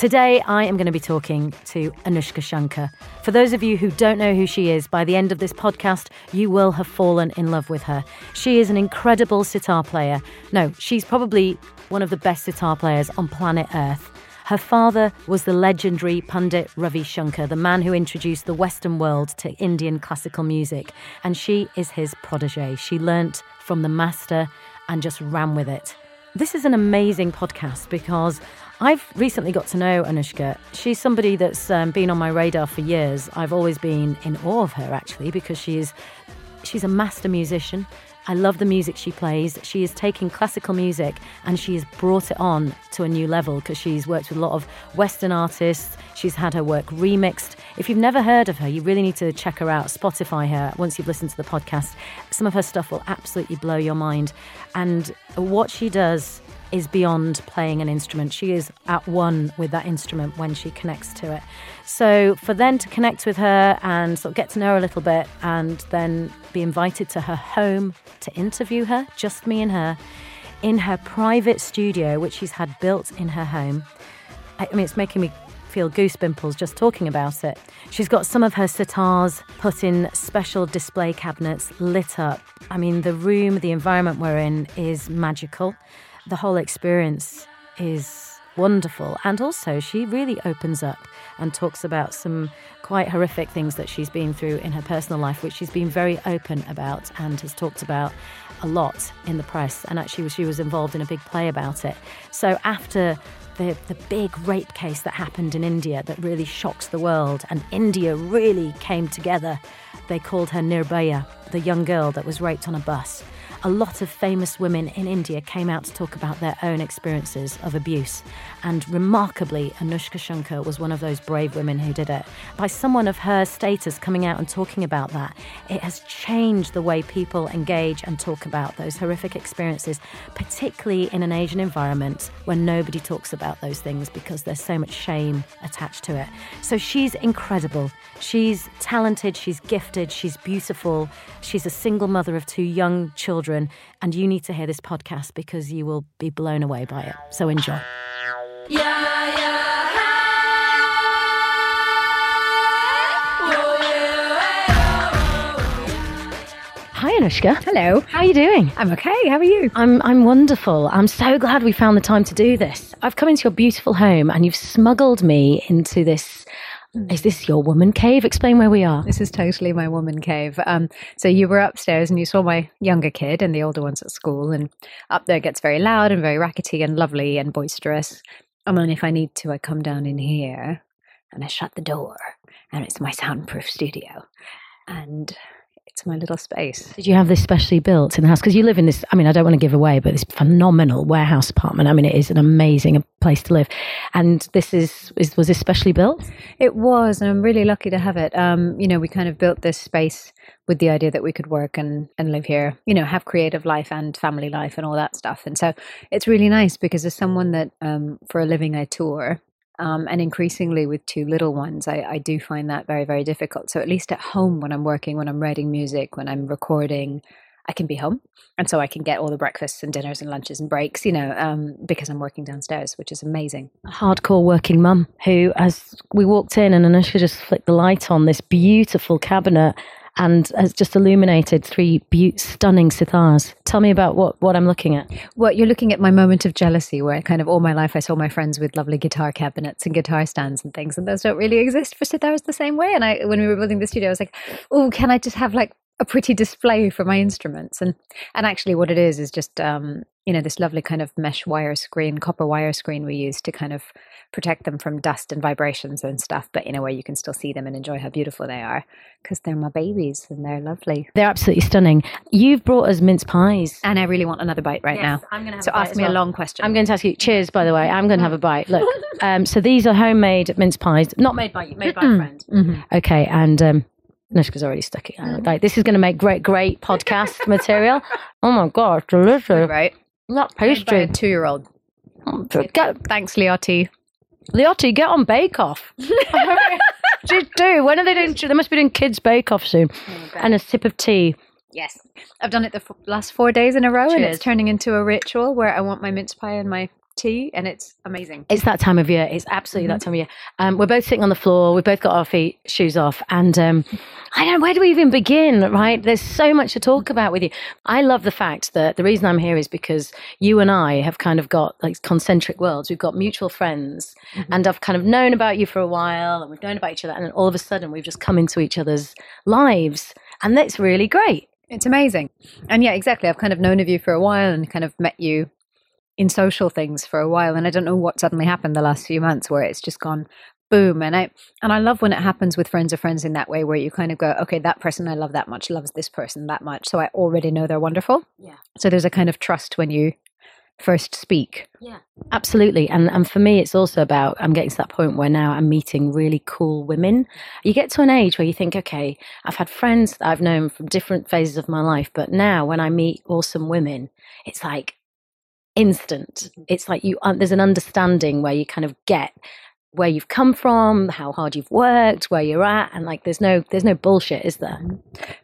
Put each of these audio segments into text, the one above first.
Today I am going to be talking to Anushka Shankar. For those of you who don't know who she is, by the end of this podcast, you will have fallen in love with her. She is an incredible sitar player. No, she's probably one of the best sitar players on planet Earth. Her father was the legendary Pandit Ravi Shankar, the man who introduced the Western world to Indian classical music, and she is his protege. She learnt from the master and just ran with it. This is an amazing podcast because I've recently got to know Anushka. She's somebody that's um, been on my radar for years. I've always been in awe of her actually because she is she's a master musician. I love the music she plays. She is taking classical music and she has brought it on to a new level because she's worked with a lot of Western artists. She's had her work remixed. If you've never heard of her, you really need to check her out, Spotify her once you've listened to the podcast. Some of her stuff will absolutely blow your mind. And what she does is beyond playing an instrument. She is at one with that instrument when she connects to it. So for then to connect with her and sort of get to know her a little bit and then be invited to her home to interview her, just me and her, in her private studio, which she's had built in her home. I mean, it's making me feel goosepimples just talking about it. She's got some of her sitars put in special display cabinets, lit up. I mean, the room, the environment we're in is magical. The whole experience is wonderful. And also, she really opens up and talks about some quite horrific things that she's been through in her personal life, which she's been very open about and has talked about a lot in the press. And actually, she was involved in a big play about it. So after the, the big rape case that happened in India that really shocked the world, and India really came together, they called her Nirbhaya, the young girl that was raped on a bus a lot of famous women in India came out to talk about their own experiences of abuse. And remarkably, Anushka Shankar was one of those brave women who did it. By someone of her status coming out and talking about that, it has changed the way people engage and talk about those horrific experiences, particularly in an Asian environment where nobody talks about those things because there's so much shame attached to it. So she's incredible. She's talented, she's gifted, she's beautiful. She's a single mother of two young children and you need to hear this podcast because you will be blown away by it. So enjoy. Hi Anushka. Hello. How are you doing? I'm okay. How are you? I'm I'm wonderful. I'm so glad we found the time to do this. I've come into your beautiful home and you've smuggled me into this is this your woman cave? Explain where we are. This is totally my woman cave. Um, so you were upstairs and you saw my younger kid and the older ones at school, and up there gets very loud and very rackety and lovely and boisterous. And then if I need to, I come down in here. And I shut the door, and it's my soundproof studio, and it's my little space. Did you have this specially built in the house? Because you live in this, I mean, I don't want to give away, but this phenomenal warehouse apartment. I mean, it is an amazing place to live. And this is, is was this specially built? It was, and I'm really lucky to have it. Um, you know, we kind of built this space with the idea that we could work and, and live here, you know, have creative life and family life and all that stuff. And so it's really nice because as someone that um, for a living I tour, um, and increasingly with two little ones, I, I do find that very, very difficult. So at least at home when I'm working, when I'm writing music, when I'm recording, I can be home. And so I can get all the breakfasts and dinners and lunches and breaks, you know, um, because I'm working downstairs, which is amazing. A hardcore working mum who, as we walked in and Anushka just flicked the light on this beautiful cabinet and has just illuminated three be- stunning sitars. Tell me about what, what I'm looking at. Well, you're looking at my moment of jealousy where kind of all my life I saw my friends with lovely guitar cabinets and guitar stands and things, and those don't really exist for sitars the same way. And I, when we were building the studio, I was like, oh, can I just have like a pretty display for my instruments and and actually what it is is just um, you know this lovely kind of mesh wire screen copper wire screen we use to kind of protect them from dust and vibrations and stuff but in a way you can still see them and enjoy how beautiful they are because they're my babies and they're lovely They're absolutely stunning. You've brought us mince pies. and i really want another bite right now I'm going to so ask me a long question I'm going to ask you. Cheers, by the way. I'm going to have a bite. Look, um, so these are homemade mince pies, not made by you, made by a friend. Mhm. Okay, and um, Nushka's already stuck it. out. Like this is going to make great, great podcast material. Oh my god, delicious! right Not Made a pastry. two-year-old oh, Get, thanks leotti Leotti, get on Bake Off. Just do. When are they doing? They must be doing Kids Bake Off soon. Oh and a sip of tea. yes i've done it the f- last four days in a row and it's turning into a ritual where i want my mince pie and my tea and it's amazing It's that time of year. It's absolutely Mm-hmm. that time of year. Um, we're both sitting on the floor. We've both got our feet shoes off, and um, I don't. know, Where do we even begin? Right? There's so much to talk about with you. I love the fact that the reason I'm here is because you and I have kind of got like concentric worlds. We've got mutual friends, Mm-hmm. and I've kind of known about you for a while, and we've known about each other, and then all of a sudden we've just come into each other's lives, and that's really great. It's amazing. And yeah, exactly. I've kind of known of you for a while and kind of met you in social things for a while. And I don't know what suddenly happened the last few months where it's just gone boom. And I and I love when it happens with friends of friends in that way where you kind of go, okay, that person I love that much loves this person that much. So I already know they're wonderful. Yeah. So there's a kind of trust when you first speak. Yeah. Absolutely. And and for me it's also about I'm getting to that point where now I'm meeting really cool women. You get to an age where you think, okay, I've had friends that I've known from different phases of my life, but now when I meet awesome women, it's like instant. It's like you uh, there's an understanding where you kind of get where you've come from, how hard you've worked, where you're at, and like there's no there's no bullshit, is there?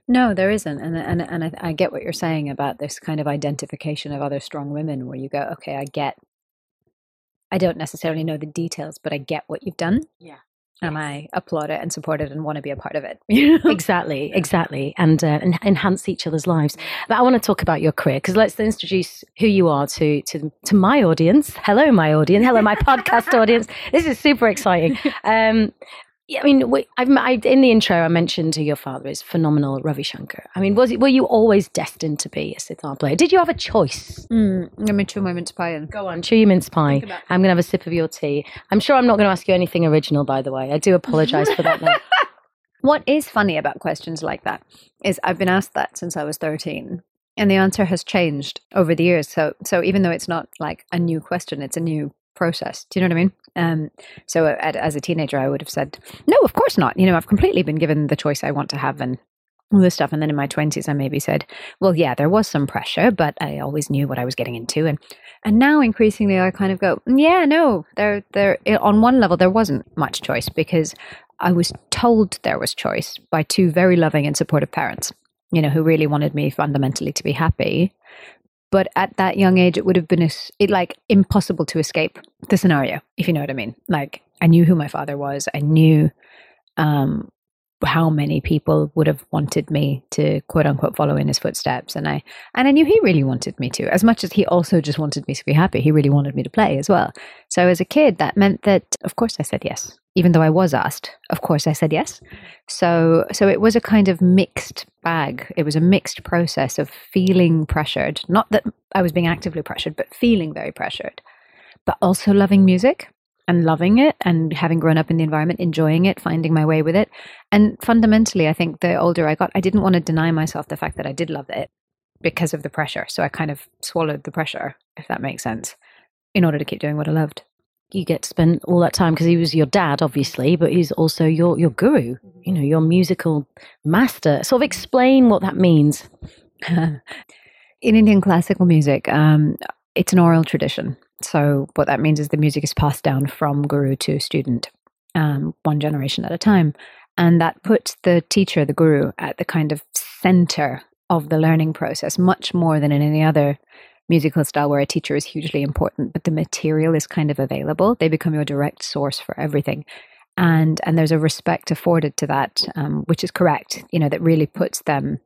No, there isn't, and and and I, I get what you're saying about this kind of identification of other strong women, where you go, okay, I get. I don't necessarily know the details, but I get what you've done. Yeah. And I applaud it and support it and want to be a part of it. Exactly, exactly, and, uh, and enhance each other's lives. But I want to talk about your career because let's introduce who you are to to to my audience. Hello, my audience. Hello, my podcast audience. This is super exciting. Um, yeah, I mean, we, I've, I, in the intro, I mentioned who your father is phenomenal, Ravi Shankar. I mean, was it, were you always destined to be a sitar player? Did you have a choice? Mm, let me chew my mince pie in. Go on, chew your mince pie. I'm going to have a sip of your tea. I'm sure I'm not going to ask you anything original, by the way. I do apologize for that. Now. What is funny about questions like that is I've been asked that since I was 13 and the answer has changed over the years. So so even though it's not like a new question, it's a new process. Do you know what I mean? Um, so at, as a teenager, I would have said, no, of course not. You know, I've completely been given the choice I want to have and all this stuff. And then in my 20s, I maybe said, well, yeah, there was some pressure, but I always knew what I was getting into. And and now increasingly, I kind of go, yeah, no, there, there. On one level, there wasn't much choice because I was told there was choice by two very loving and supportive parents, you know, who really wanted me fundamentally to be happy. But at that young age, it would have been a it, like impossible to escape the scenario, if you know what I mean. Like I knew who my father was. I knew um, how many people would have wanted me to quote unquote follow in his footsteps, and I and I knew he really wanted me to. As much as he also just wanted me to be happy, he really wanted me to play as well. So as a kid, that meant that of course I said yes, even though I was asked. Of course I said yes. So so it was a kind of mixed bag. It was a mixed process of feeling pressured, not that I was being actively pressured, but feeling very pressured, but also loving music and loving it and having grown up in the environment, enjoying it, finding my way with it. And fundamentally, I think the older I got, I didn't want to deny myself the fact that I did love it because of the pressure. So I kind of swallowed the pressure, if that makes sense, in order to keep doing what I loved. you get to spend all that time because he was your dad, obviously, but he's also your your guru. You know, your musical master. Sort of explain what that means. in Indian classical music, um, it's an oral tradition. So what that means is the music is passed down from guru to student, um, one generation at a time, and that puts the teacher, the guru, at the kind of center of the learning process, much more than in any other musical style where a teacher is hugely important, but the material is kind of available. They become your direct source for everything. And and there's a respect afforded to that, um, which is correct. You know, that really puts them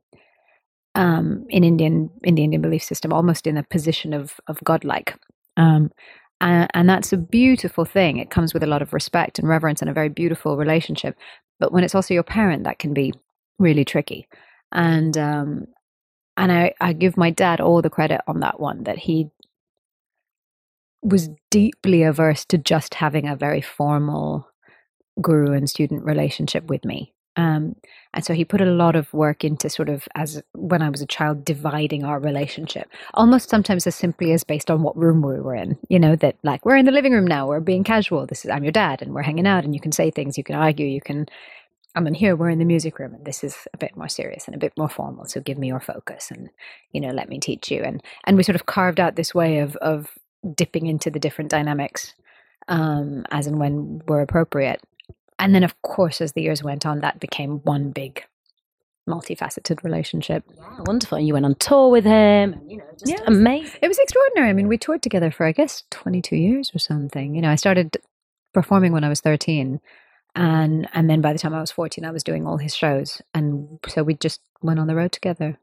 um, in Indian in the Indian belief system almost in a position of of godlike. Um, and, and that's a beautiful thing. It comes with a lot of respect and reverence and a very beautiful relationship. But when it's also your parent, that can be really tricky. And um, and I, I give my dad all the credit on that one that he was deeply averse to just having a very formal guru and student relationship with me. Um, and so he put a lot of work into sort of as when I was a child, dividing our relationship, almost sometimes as simply as based on what room we were in. You know that like we're in the living room now, we're being casual. This is I'm your dad, and we're hanging out, and you can say things, you can argue, you can. I mean, here we're in the music room, and this is a bit more serious and a bit more formal. So give me your focus, and you know, let me teach you. And and we sort of carved out this way of of dipping into the different dynamics um, as and when were appropriate. And then, of course, as the years went on, that became one big multifaceted relationship. Yeah, wonderful. And you went on tour with him, and, you know, just Yes. amazing. It was extraordinary. I mean, we toured together for, I guess, 22 years or something. You know, I started performing when I was 13. And and then by the time I was 14, I was doing all his shows. And so we just went on the road together.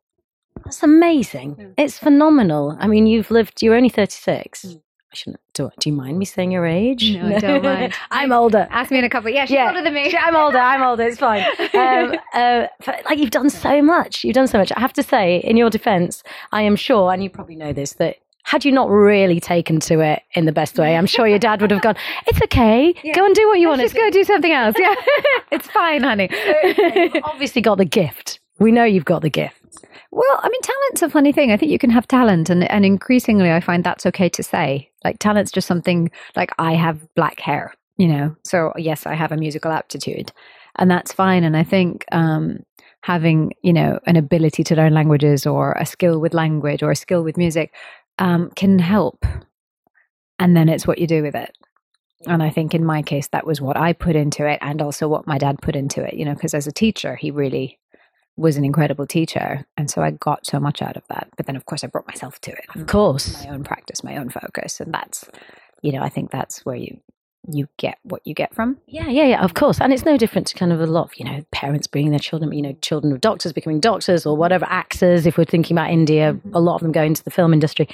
That's amazing. It's phenomenal. I mean, you've lived, you're only 36. Mm. I shouldn't do Do you mind me saying your age? No, I don't mind. I'm older. Ask me in a couple. Yeah, she's Yeah. older than me. I'm older. I'm older. It's fine. Um, uh, but, like you've done so much. You've done so much. I have to say, in your defence, I am sure, and you probably know this, that had you not really taken to it in the best way, I'm sure your dad would have gone. It's okay. Go and do what you want just do. go do something else. Yeah, it's fine, honey. You've obviously got the gift. We know you've got the gift. Well, I mean, talent's a funny thing. I think you can have talent, and and increasingly, I find that's okay to say. Like, talent's just something. Like, I have black hair, you know. So yes, I have a musical aptitude, and that's fine. And I think um, having you know an ability to learn languages, or a skill with language, or a skill with music, um, can help. And then it's what you do with it. And I think in my case, that was what I put into it, and also what my dad put into it. You know, because as a teacher, he really was an incredible teacher. And so I got so much out of that. But then, of course, I brought myself to it. Of course. My own practice, my own focus. And that's, you know, I think that's where you you get what you get from. Yeah, yeah, yeah, of course. And it's no different to kind of a lot of, you know, parents bringing their children, you know, children of doctors becoming doctors or whatever, actors. If we're thinking about India, mm-hmm. a lot of them go into the film industry.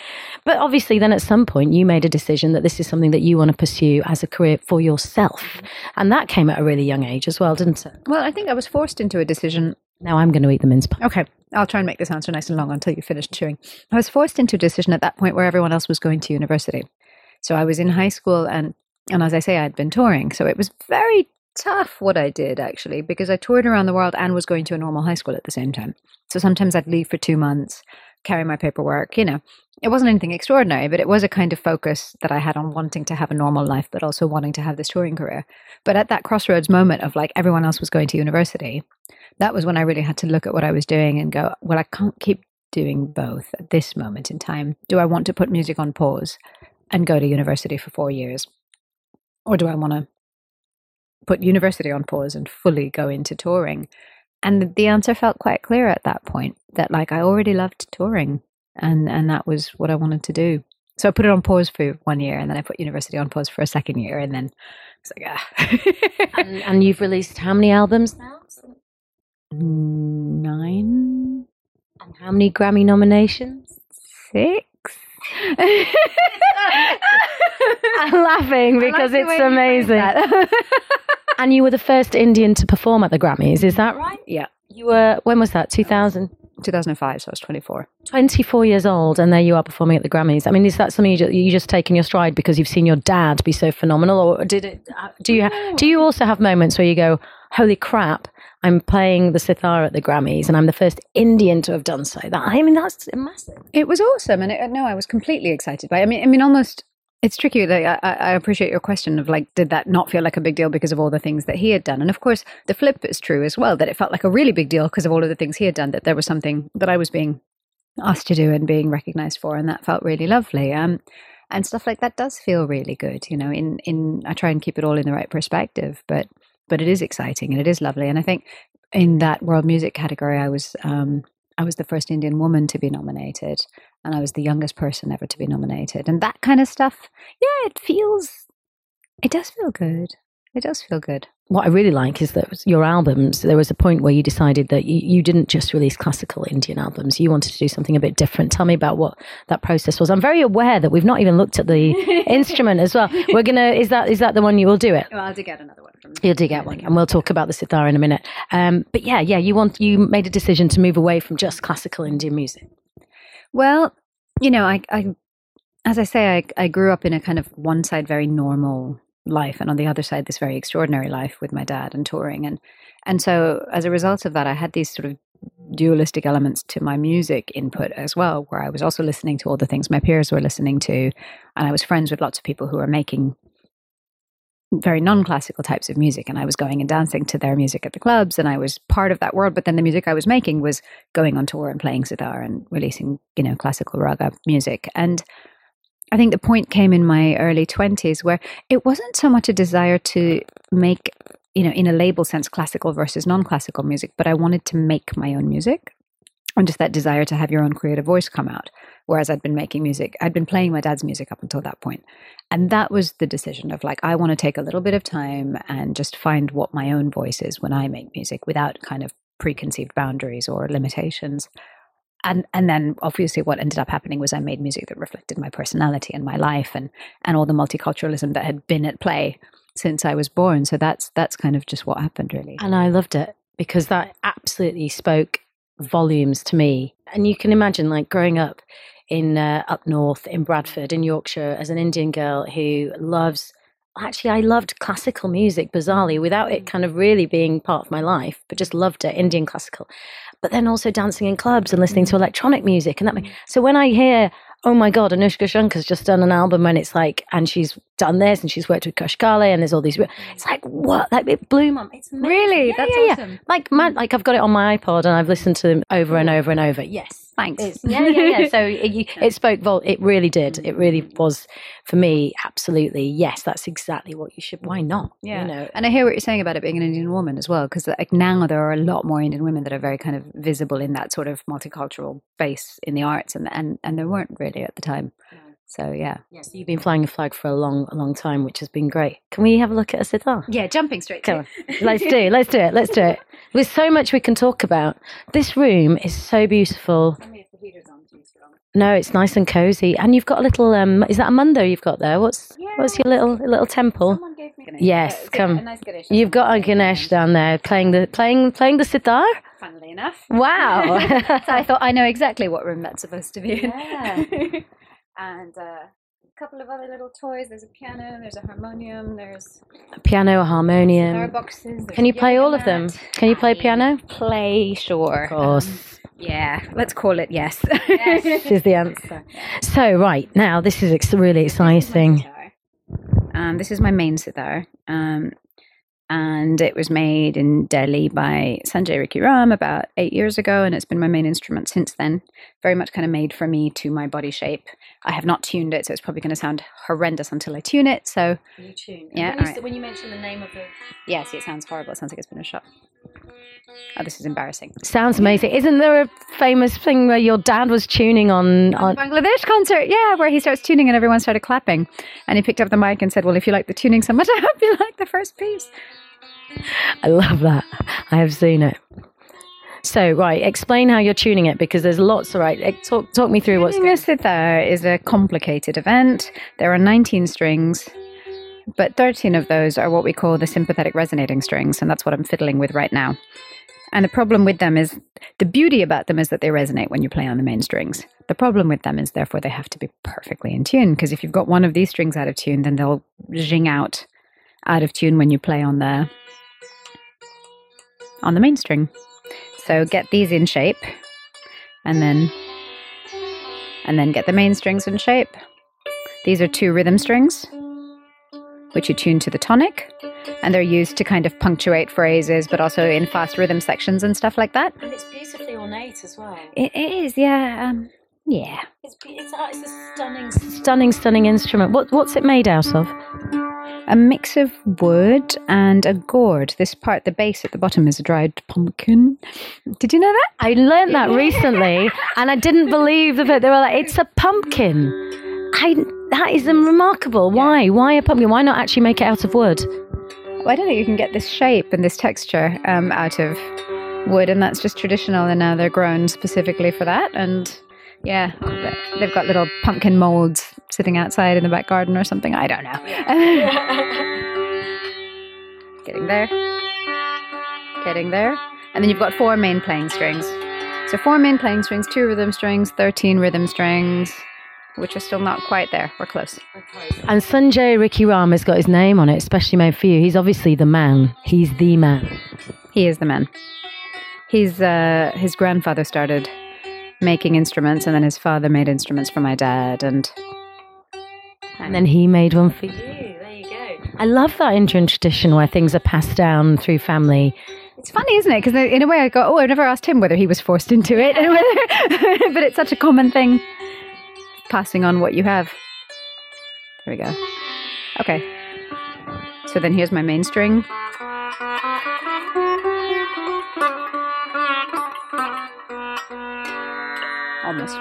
But obviously, then at some point, you made a decision that this is something that you want to pursue as a career for yourself. Mm-hmm. And that came at a really young age as well, didn't it? Well, I think I was forced into a decision. Now I'm going to eat the mince pie. Okay, I'll try and make this answer nice and long until you finish chewing. I was forced into a decision at that point where everyone else was going to university. So I was in high school and and as I say, I'd been touring. So it was very tough what I did actually, because I toured around the world and was going to a normal high school at the same time. So sometimes I'd leave for two months, carry my paperwork, you know. It wasn't anything extraordinary, but it was a kind of focus that I had on wanting to have a normal life, but also wanting to have this touring career. But at that crossroads moment of like everyone else was going to university, that was when I really had to look at what I was doing and go, well, I can't keep doing both at this moment in time. Do I want to put music on pause and go to university for four years? Or do I want to put university on pause and fully go into touring? And the answer felt quite clear at that point that like I already loved touring and and that was what I wanted to do. So I put it on pause for one year and then I put university on pause for a second year and then it's like ah And, and you've released how many albums now? nine And how many Grammy nominations? six. I'm laughing because the it's way you phrase amazing. and you were the first Indian to perform at the Grammys, is that right? yeah, You were, when was that? 2000? 2005, so I was 24. 24 years old, and there you are performing at the Grammys. I mean, is that something you just, you just taken your stride because you've seen your dad be so phenomenal, or did it? uh, Do you do you also have moments where you go, "Holy crap, I'm playing the sitar at the Grammys, and I'm the first Indian to have done so"? That I mean, that's massive. It was awesome, and it, no, I was completely excited by. It. I mean, I mean, almost. It's tricky. I, I appreciate your question of like, did that not feel like a big deal because of all the things that he had done? And of course, the flip is true as well. That it felt like a really big deal because of all of the things he had done. That there was something that I was being asked to do and being recognized for, and that felt really lovely. Um, and stuff like that does feel really good. You know, in in I try and keep it all in the right perspective, but but it is exciting and it is lovely. And I think in that world music category, I was um, I was the first Indian woman to be nominated, and I was the youngest person ever to be nominated, and that kind of stuff. Yeah, it feels, it does feel good. It does feel good. What I really like is that your albums, there was a point where you decided that you, you didn't just release classical Indian albums. You wanted to do something a bit different. Tell me about what that process was. I'm very aware that we've not even looked at the instrument as well. We're going to, is that, is that the one you will do it? Well, I'll get another one from You'll do get one, and we'll talk about the sitar in a minute. Um, but yeah, yeah, you want you made a decision to move away from just classical Indian music. Well, you know, I, I as I say, I, I grew up in a kind of one side very normal life, and on the other side, this very extraordinary life with my dad and touring, and and so as a result of that, I had these sort of dualistic elements to my music input as well, where I was also listening to all the things my peers were listening to, and I was friends with lots of people who were making very non-classical types of music and I was going and dancing to their music at the clubs and I was part of that world but then the music I was making was going on tour and playing sitar and releasing you know classical raga music. And I think the point came in my early 20s where it wasn't so much a desire to make you know in a label sense classical versus non-classical music but I wanted to make my own music and just that desire to have your own creative voice come out. Whereas I'd been making music, I'd been playing my dad's music up until that point. And that was the decision of like, I want to take a little bit of time and just find what my own voice is when I make music without kind of preconceived boundaries or limitations. And and then obviously what ended up happening was I made music that reflected my personality and my life and and all the multiculturalism that had been at play since I was born. So that's that's kind of just what happened really. And I loved it because that absolutely spoke volumes to me. And you can imagine, like, growing up in uh, up north in Bradford, in Yorkshire, as an Indian girl who loves. Actually, I loved classical music bizarrely without it mm. kind of really being part of my life, but just loved it, Indian classical. But then also dancing in clubs and listening to mm. electronic music. And that, mm. so when I hear, oh my God, Anushka Shankar's just done an album and it's like, and she's done this and she's worked with Karsh Kale and there's all these, it's like, what? Like it blew my, it's amazing. Really? Yeah, That's yeah, yeah. awesome. Like, man, like I've got it on my iPod and I've listened to them over and over and over. Yes. Thanks. It's, yeah, yeah, yeah. So it, it spoke vol. It really did. Mm. It really was for me. Absolutely, yes. That's exactly what you should. Why not? Yeah, You know. and I hear what you're saying about it being an Indian woman as well, because like now there are a lot more Indian women that are very kind of visible in that sort of multicultural space in the arts, and and and there weren't really at the time. So yeah, Yes, you've been flying a flag for a long, a long time, which has been great. Can we have a look at a sitar? yeah, jumping straight. Come on. Let's do it. Let's do it. Let's do it. There's so much we can talk about. This room is so beautiful. No, it's nice and cozy, and you've got a little. Um, is that a mundo you've got there? What's what's your little little temple? Yes, come. You've got a Ganesh down there playing the playing playing the sitar. Funnily enough, Wow. so I thought I know exactly what room that's supposed to be in. Yeah. and uh, a couple of other little toys. There's a piano. There's a harmonium. There's a Piano, a harmonium. guitar boxes. Can you play all of them? Can you play piano? Play, sure. Of course. Um, yeah, let's call it yes. This is the answer. So, right now, this is ex- really exciting. Um, this is my main sitar. Um, and it was made in Delhi by Sanjay Rikhi Ram about eight years ago, and it's been my main instrument since then. Very much kind of made for me to my body shape. I have not tuned it, so it's probably going to sound horrendous until I tune it. So, Yeah, When you, when you mention the name of the. yeah, see, it sounds horrible. It sounds like it's been a shot. Oh, this is embarrassing. Sounds amazing. Isn't there a famous thing where your dad was tuning on. on the Bangladesh concert, yeah, where he starts tuning and everyone started clapping. And he picked up the mic and said, Well, if you like the tuning so much, I hope you like the first piece. I love that. I have seen it. So, right, explain how you're tuning it because there's lots, right? Talk, talk me through what's Tuning a sitar is a complicated event. There are 19 strings, but 13 of those are what we call the sympathetic resonating strings, and that's what I'm fiddling with right now. And the problem with them is the beauty about them is that they resonate when you play on the main strings. The problem with them is therefore they have to be perfectly in tune because if you've got one of these strings out of tune, then they'll zing out out of tune when you play on the on the main string. So get these in shape and then and then get the main strings in shape. These are two rhythm strings which you tune to the tonic and they're used to kind of punctuate phrases but also in fast rhythm sections and stuff like that. And it's beautifully ornate as well. It is, yeah. Um, yeah. It's, it's, a stunning, stunning, stunning instrument. What, what's it made out of? a mix of wood and a gourd. This part, the base at the bottom, is a dried pumpkin. Did you know that? I learned that recently, and I didn't believe the fact they were like, "It's a pumpkin." I that is remarkable. Why? Why a pumpkin? Why not actually make it out of wood? Well, I don't think you can get this shape and this texture um, out of wood, and that's just traditional. And now they're grown specifically for that. And yeah, they've got little pumpkin molds sitting outside in the back garden or something. I don't know. Getting there. Getting there. And then you've got four main playing strings. So four main playing strings, two rhythm strings, 13 rhythm strings, which are still not quite there. We're close. And Sanjay Rikhi Ram has got his name on it, especially made for you. He's obviously the man. He's the man. He is the man. He's uh, his grandfather started making instruments, and then his father made instruments for my dad, and And then he made one for you. There you go. I love that Indian tradition where things are passed down through family. it's funny, isn't it? Because in a way, I go, "Oh, I never asked him whether he was forced into it," and whether, but it's such a common thing, passing on what you have. There we go. Okay. So then here's my main string. Almost.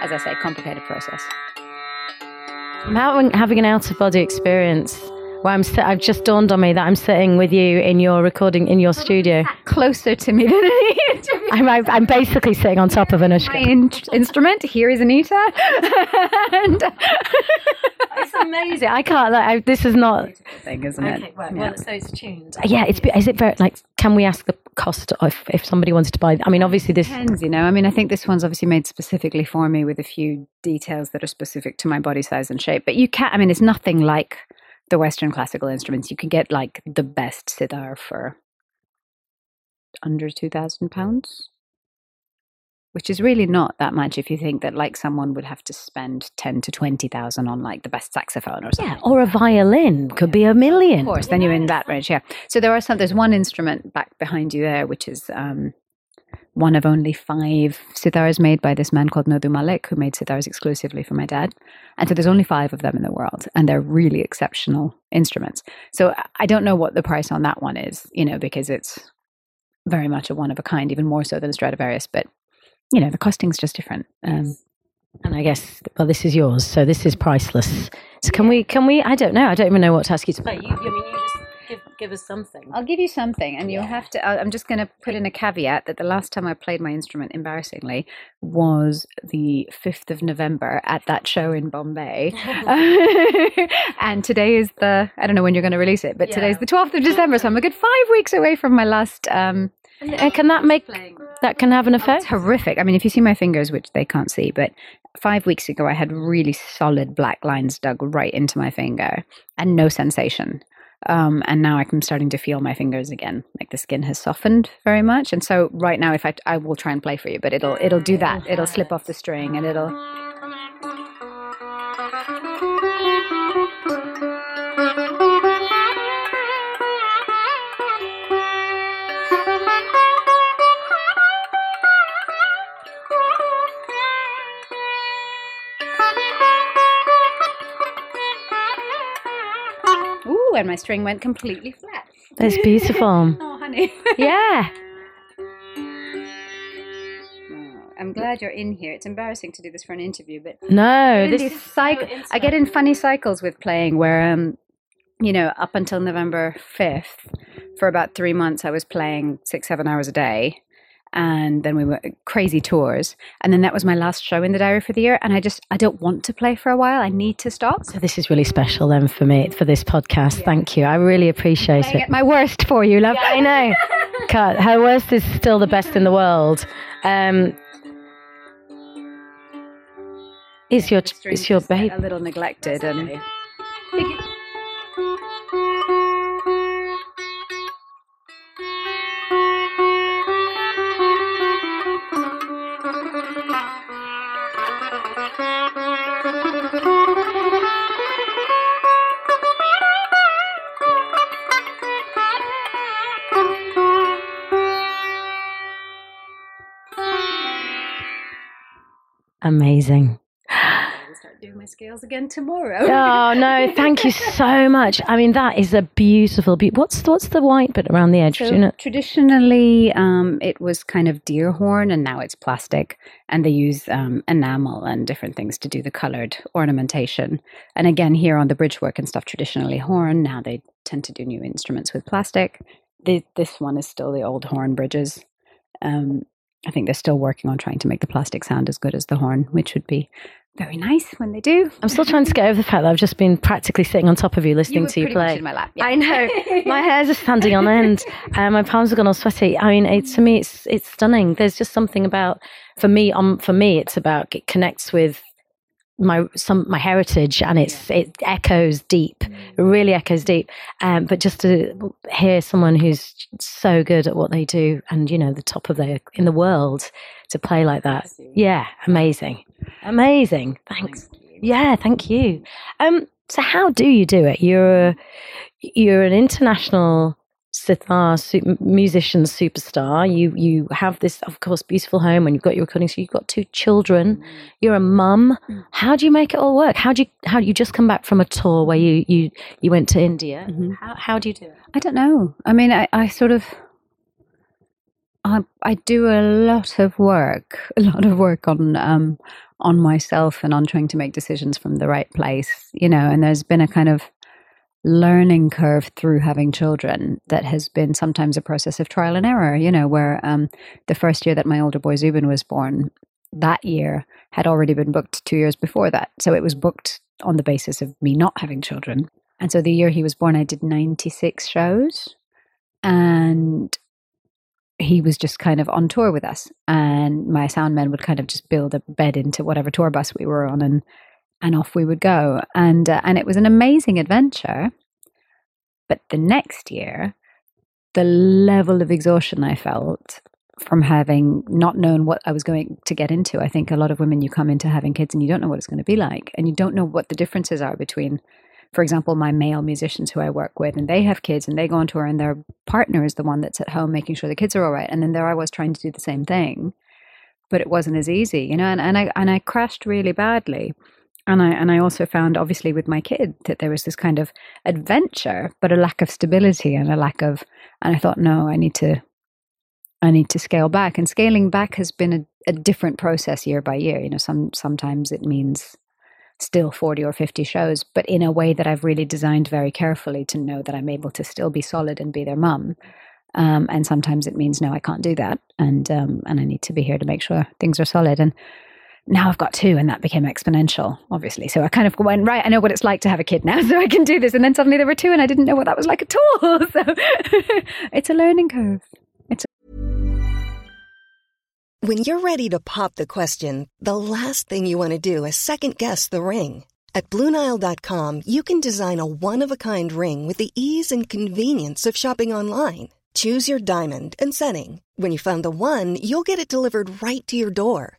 As I say, complicated process. I'm having, having an out of body experience where I'm sit- I've just dawned on me that I'm sitting with you in your recording in your studio. Closer to me than any interview. I'm, I'm I'm basically sitting on top of my Anushka. in- instrument. Here is Anita. and It's amazing. I can't. Like, I, this is not. thing, isn't it? Yeah. so it's tuned. Uh, yeah, it's. Is it very like? Can we ask the cost if if somebody wanted to buy? I mean, obviously this. Depends, you know. I mean, I think this one's obviously made specifically for me with a few details that are specific to my body size and shape. But you can't. I mean, it's nothing like the Western classical instruments. You can get like the best sitar for under two thousand pounds, which is really not that much if you think that like someone would have to spend ten to twenty thousand on like the best saxophone or something. Yeah, or a violin could be a million. Of course, then you're in that range, yeah. So there are some. There's one instrument back behind you there, which is um, one of only five sitars made by this man called Nodu Mullick, who made sitars exclusively for my dad. And so there's only five of them in the world, and they're really exceptional instruments. So I- don't know what the price on that one is, you know, because it's very much a one of a kind, even more so than a Stradivarius. But you know, the costing's just different. Um, And I guess well, this is yours, so this is priceless. So can we? Can we? I don't know. I don't even know what to ask you to play. You, I mean, you just give, us something. I'll give you something, and you'll have to. I'm just going to put in a caveat that the last time I played my instrument, embarrassingly, was the 5th of November at that show in Bombay. and today is the, I don't know when you're going to release it, but today's the 12th of December, so I'm a good five weeks away from my last. Um, And can that make that can have an effect? it's horrific. I mean, if you see my fingers, which they can't see, but five weeks ago I had really solid black lines dug right into my finger and no sensation. Um, and now I'm starting to feel my fingers again. Like the skin has softened very much. And so right now, if I I will try and play for you, but it'll it'll do that. It'll slip off the string and it'll. And my string went completely flat. That's beautiful. Oh, honey. yeah. I'm glad you're in here. It's embarrassing to do this for an interview, but No, this these cyc- I get in funny cycles with playing where, um, you know, up until November 5th, for about three months, I was playing six, seven hours a day. And then we were crazy tours. And then that was my last show in the diary for the year. And I just, I don't want to play for a while. I need to stop. So this is really special then for me for this podcast. Thank you. I really appreciate it. at my worst for you, love. I know. Cut. Her worst is still the best in the world. Um, it's your it's your baby A little neglected. And Amazing. start doing my scales again tomorrow. oh no, thank you so much. I mean, that is a beautiful. Be- what's what's the white bit around the edge? So you know? traditionally, um, it was kind of deer horn, and now it's plastic. And they use um, enamel and different things to do the colored ornamentation. And again, here on the bridge work and stuff, traditionally horn. Now they tend to do new instruments with plastic. The, this one is still the old horn bridges. Um, I think they're still working on trying to make the plastic sound as good as the horn, which would be very nice when they do. I'm still trying to get over the fact that I've just been practically sitting on top of you listening were to you play. in my lap, yeah. I know. my hairs are standing on end. Uh, my palms have gone all sweaty. I mean, it's to me, it's it's stunning. There's just something about for me. Um, for me, it's about it connects with my some my heritage, and it's it echoes deep. Really echoes deep. Um, but just to hear someone who's so good at what they do, and you know, the top of their in the world to play like that, yeah, amazing, amazing. Thanks. Yeah, thank you. Um, so how do you do it? You're a, you're an international sitar su- musician superstar. You you have this, of course, beautiful home, and you've got your recordings. You've got two children. Mm. You're a mum. Mm. How do you make it all work? How do you how do you just come back from a tour where you you you went to India? Mm-hmm. How how do you do it? I don't know. I mean, I, I sort of, I, I do a lot of work, a lot of work on, um, on myself and on trying to make decisions from the right place, you know. And there's been a kind of learning curve through having children that has been sometimes a process of trial and error, you know, where um, the first year that my older boy Zubin was born, that year had already been booked two years before that. So it was booked on the basis of me not having children. And so the year he was born, I did 96 shows. And he was just kind of on tour with us. And my sound men would kind of just build a bed into whatever tour bus we were on and and off we would go. And uh, and it was an amazing adventure. But the next year, the level of exhaustion I felt from having not known what I was going to get into. I think a lot of women you come into having kids and you don't know what it's going to be like and you don't know what the differences are between for example, my male musicians who I work with, and they have kids and they go on tour, and their partner is the one that's at home making sure the kids are all right. And then there I was trying to do the same thing, but it wasn't as easy, you know. And, and I and I crashed really badly. And I and I also found, obviously, with my kid, that there was this kind of adventure, but a lack of stability and a lack of. And I thought, no, I need to, I need to scale back. And scaling back has been a, a different process year by year. You know, some sometimes it means still 40 or 50 shows, but in a way that I've really designed very carefully to know that I'm able to still be solid and be their mum. Um, and sometimes it means no, I can't do that, and um, and I need to be here to make sure things are solid. And now I've got two, and that became exponential, obviously. So I kind of went right. I know what it's like to have a kid now, so I can do this. And then suddenly there were two, and I didn't know what that was like at all. So it's a learning curve. It's a- When you're ready to pop the question, the last thing you want to do is second guess the ring. At Bluenile.com, you can design a one of a kind ring with the ease and convenience of shopping online. Choose your diamond and setting. When you find the one, you'll get it delivered right to your door.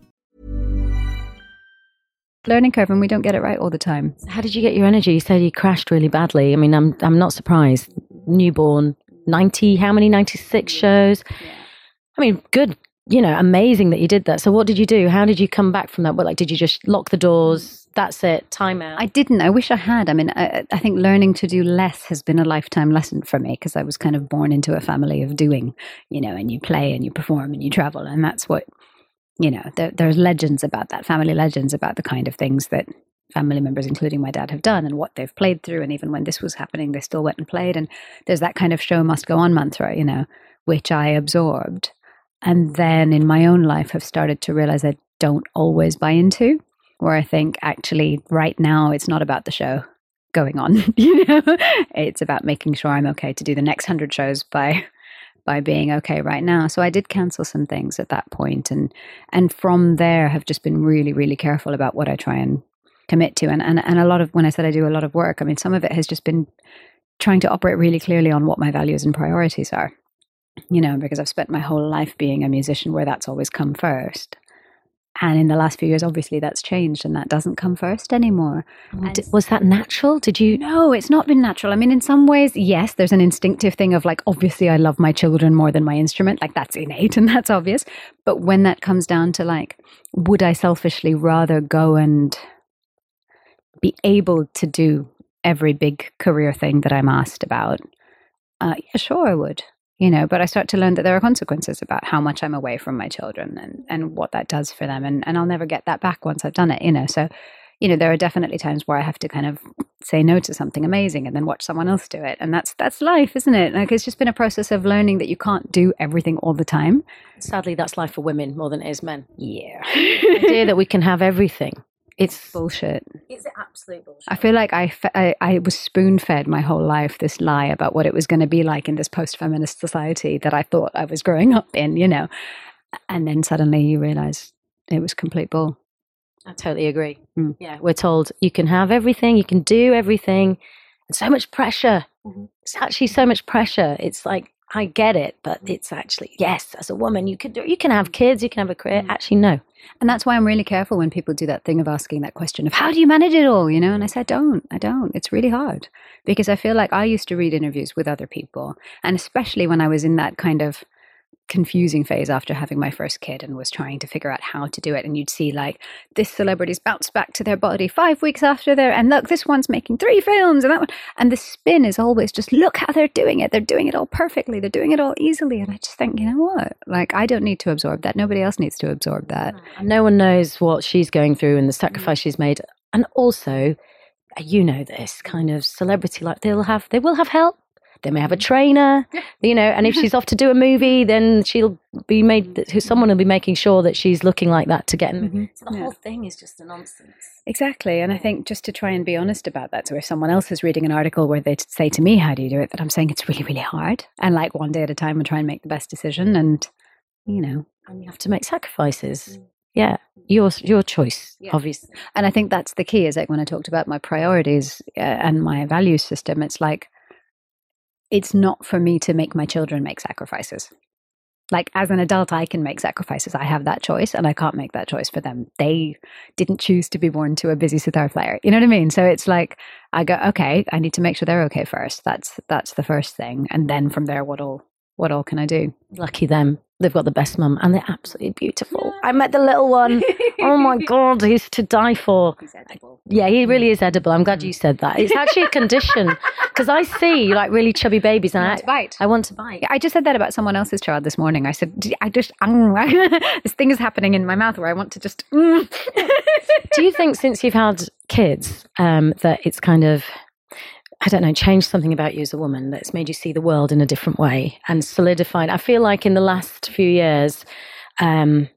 Learning curve, and we don't get it right all the time. How did you get your energy? You said you crashed really badly. I mean, I'm I'm not surprised. Newborn, ninety, how many? Ninety six shows. I mean, good you know, amazing that you did that. So what did you do? How did you come back from that? What, like, did you just lock the doors? That's it, time out. I didn't. I wish I had. I mean, I, I think learning to do less has been a lifetime lesson for me because I was kind of born into a family of doing, you know, and you play and you perform and you travel. And that's what, you know, there, there's legends about that, family legends about the kind of things that family members, including my dad, have done and what they've played through. And even when this was happening, they still went and played. And there's that kind of show must go on mantra, you know, which I absorbed. And then in my own life, have started to realize I don't always buy into where I think actually right now it's not about the show going on. you know, it's about making sure I'm okay to do the next hundred shows by by being okay right now. So I did cancel some things at that point and and from there have just been really, really careful about what I try and commit to. And and, and a lot of when I said I do a lot of work, I mean some of it has just been trying to operate really clearly on what my values and priorities are. You know, because I've spent my whole life being a musician where that's always come first. And in the last few years, obviously, that's changed and that doesn't come first anymore. Was that natural? Did you? No, it's not been natural. I mean, in some ways, yes, there's an instinctive thing of like, obviously, I love my children more than my instrument. Like, that's innate and that's obvious. But when that comes down to like, would I selfishly rather go and be able to do every big career thing that I'm asked about? Uh, yeah, sure, I would you know but i start to learn that there are consequences about how much i'm away from my children and and what that does for them. And and i'll never get that back once i've done it you know. So you know there are definitely times where i have to kind of say no to something amazing and then watch someone else do it. And that's that's life isn't it? Like it's just been a process of learning that you can't do everything all the time. Sadly that's life for women more than it is men. Yeah. The idea that we can have everything it's bullshit. It's absolute bullshit. I feel like I, fe- I, I was spoon fed my whole life this lie about what it was going to be like in this post feminist society that I thought I was growing up in, you know. And then suddenly you realize it was complete bull. I totally agree. Mm. Yeah, we're told you can have everything, you can do everything, and so much pressure. Mm-hmm. It's actually so much pressure. It's like I get it, but it's actually yes, as a woman, you can you can have kids, you can have a career. Mm-hmm. Actually, no, and that's why I'm really careful when people do that thing of asking that question of how do you manage it all, you know? And I said, don't, I don't. It's really hard because I feel like I used to read interviews with other people. And especially when I was in that kind of confusing phase after having my first kid and was trying to figure out how to do it. And you'd see like this celebrity's bounced back to their body five weeks after their, and look, this one's making three films and that one. And the spin is always just look how they're doing it. They're doing it all perfectly. They're doing it all easily. And I just think, you know what? Like, I don't need to absorb that. Nobody else needs to absorb that. No one knows what she's going through and the mm-hmm. sacrifice she's made. And also, you know this kind of celebrity like they'll have they will have help they may have a trainer, you know, and if she's off to do a movie, then she'll be made, someone will be making sure that she's looking like that to get in. Mm-hmm. So the yeah. whole thing is just a nonsense. Exactly. And I think just to try and be honest about that. So if someone else is reading an article where they say to me, How do you do it? that I'm saying it's really, really hard. And like one day at a time, we try and make the best decision. And, you know, and you have to make sacrifices. Mm. Yeah, your your choice, yeah. obviously. And I think that's the key. Is like when I talked about my priorities uh, and my value system, it's like it's not for me to make my children make sacrifices. Like as an adult, I can make sacrifices. I have that choice, and I can't make that choice for them. They didn't choose to be born to a busy sitar player. You know what I mean? So it's like I go, okay, I need to make sure they're okay first. That's that's the first thing, and then from there, what all what all can I do? Lucky them. They've got the best mum and they're absolutely beautiful. I met the little one. oh my God, he's to die for. Yeah, he really mm. is edible. I'm glad you mm. said that. It's actually a condition because I see like really chubby babies and I, want to bite. I want to bite. I just said that about someone else's child this morning. I said, I just, um, this thing is happening in my mouth where I want to just. Mm. Do you think since you've had kids um, that it's kind of I don't know, changed something about you as a woman that's made you see the world in a different way and solidified. I feel like in the last few years, um,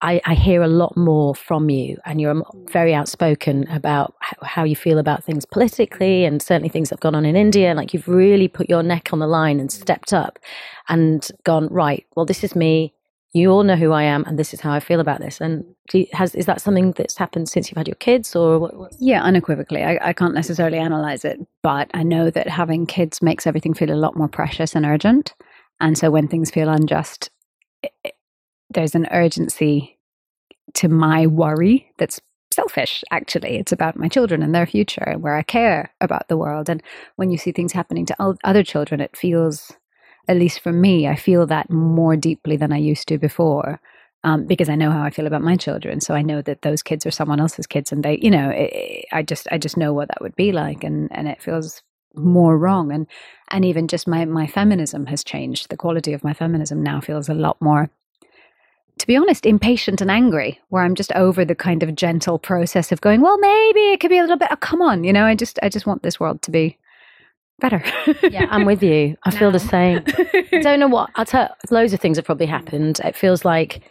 I, I, hear a lot more from you, and you're very outspoken about how you feel about things politically, and certainly things that have gone on in India. Like you've really put your neck on the line and stepped up and gone right. Well, this is me you all know who I am, and this is how I feel about this. And you, has is that something that's happened since you've had your kids, or what? Yeah, unequivocally. I, I can't necessarily analyze it, but I know that having kids makes everything feel a lot more precious and urgent. And so when things feel unjust, it, it, there's an urgency to my worry that's selfish actually it's about my children and their future and where i care about the world and when you see things happening to other children it feels at least for me, I feel that more deeply than I used to before. Um, because I know how I feel about my children, so I know that those kids are someone else's kids, and they, you know, it, I just, I just know what that would be like, and and it feels more wrong, and and even just my my feminism has changed. The quality of my feminism now feels a lot more to be honest, impatient and angry, where I'm just over the kind of gentle process of going, well, maybe it could be a little bit, oh, come on, you know, I just, I just want this world to be better. yeah, I'm with you. I feel the same. I don't know what, I'll tell loads of things have probably happened. It feels like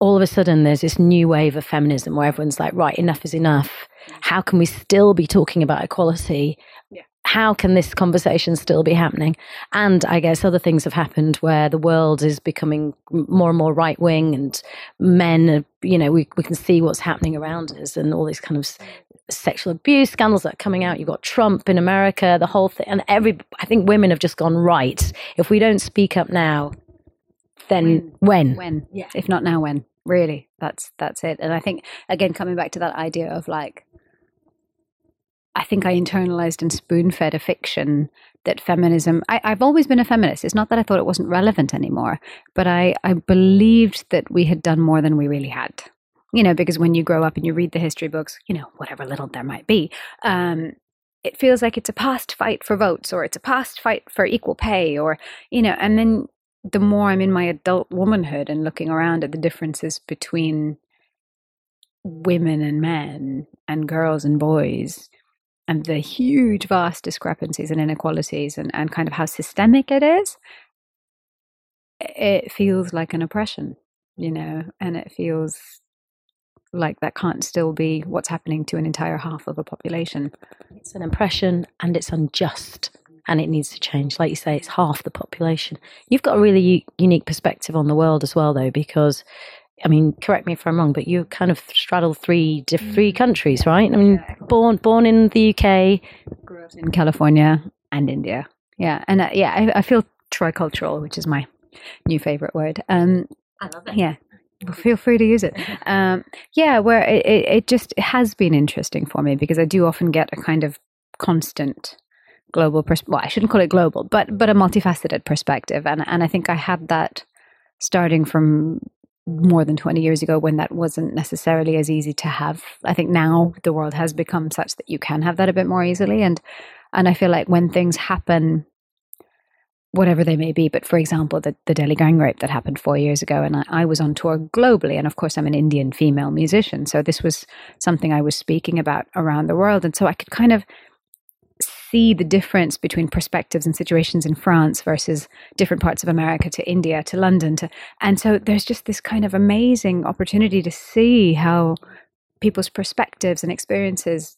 all of a sudden there's this new wave of feminism where everyone's like, right, enough is enough. How can we still be talking about equality? How can this conversation still be happening? And I guess other things have happened where the world is becoming more and more right wing, and men, you know, we, we can see what's happening around us and all these kind of sexual abuse scandals that are coming out. You've got Trump in America, the whole thing. And every, I think women have just gone, right, if we don't speak up now, then when? When? when? Yeah. If not now, when? Really, that's that's it. And I think again, coming back to that idea of like I think I internalized and spoon fed a fiction that feminism. I, have always been a feminist. It's not that I thought it wasn't relevant anymore, but I, I believed that we had done more than we really had. You know, because when you grow up and you read the history books, you know, whatever little there might be, um, it feels like it's a past fight for votes or it's a past fight for equal pay or, you know, and then the more I'm in my adult womanhood and looking around at the differences between women and men and girls and boys and the huge, vast discrepancies and inequalities and, and kind of how systemic it is, it feels like an oppression, you know, and it feels like that can't still be what's happening to an entire half of a population. It's an oppression and it's unjust and it needs to change. Like you say, it's half the population. You've got a really u- unique perspective on the world as well, though, because I mean, correct me if I'm wrong, but you kind of straddle three three mm. countries, right? I mean, born born in the UK, grew up in California and India. Yeah, and uh, yeah, I, I, feel tricultural, which is my new favorite word. Um, I love it. Yeah. feel free to use it. Um, yeah, where it, it, it just it has been interesting for me because I do often get a kind of constant global pers- well i shouldn't call it global but but a multifaceted perspective and and i think i had that starting from more than 20 years ago when that wasn't necessarily as easy to have. I think now the world has become such that you can have that a bit more easily and and I feel like when things happen whatever they may be, but for example, the, the Delhi gang rape that happened four years ago, and I, I was on tour globally, and of course, I'm an Indian female musician, so this was something I was speaking about around the world, and so I could kind of see the difference between perspectives and situations in France versus different parts of America to India to London to and so there's just this kind of amazing opportunity to see how people's perspectives and experiences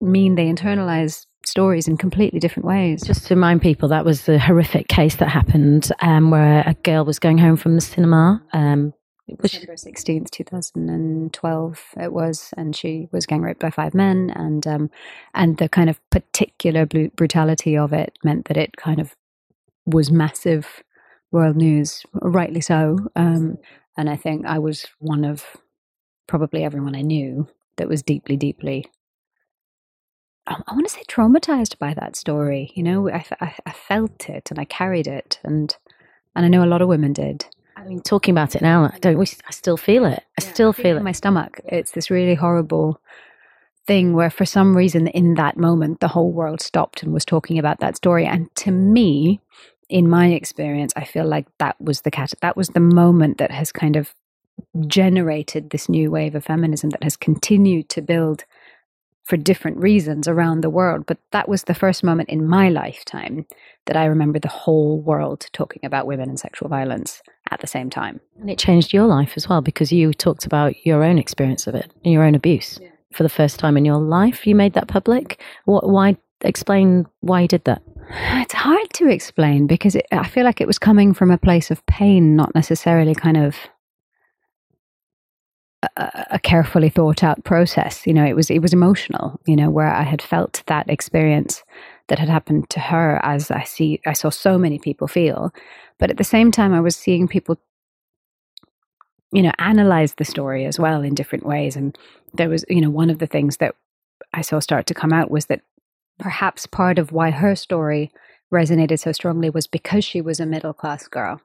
mean they internalize stories in completely different ways. Just to remind people, that was the horrific case that happened um, where a girl was going home from the cinema. Um, December sixteenth, two thousand and twelve. It was, and she was gang raped by five men, and um, and the kind of particular brutality of it meant that it kind of was massive world news, rightly so. Um, and I think I was one of probably everyone I knew that was deeply, deeply. I, I want to say traumatized by that story. You know, I, I, I felt it and I carried it, and and I know a lot of women did. I mean, talking about it now, I don't. I still feel it. I yeah, still I feel it in my stomach. It's this really horrible thing where, for some reason, in that moment, the whole world stopped and was talking about that story. And to me, in my experience, I feel like that was the cat. That was the moment that has kind of generated this new wave of feminism that has continued to build for different reasons around the world. But that was the first moment in my lifetime that I remember the whole world talking about women and sexual violence at the same time. And it changed your life as well because you talked about your own experience of it, your own abuse. Yeah. For the first time in your life, you made that public. What, why? Explain why you did that. It's hard to explain because it, I feel like it was coming from a place of pain, not necessarily kind of a, carefully thought out process. You know, it was it was emotional. You know, where I had felt that experience that had happened to her, as I see, I saw so many people feel, but at the same time, I was seeing people, you know, analyze the story as well in different ways. And there was, you know, one of the things that I saw start to come out was that perhaps part of why her story resonated so strongly was because she was a middle class girl.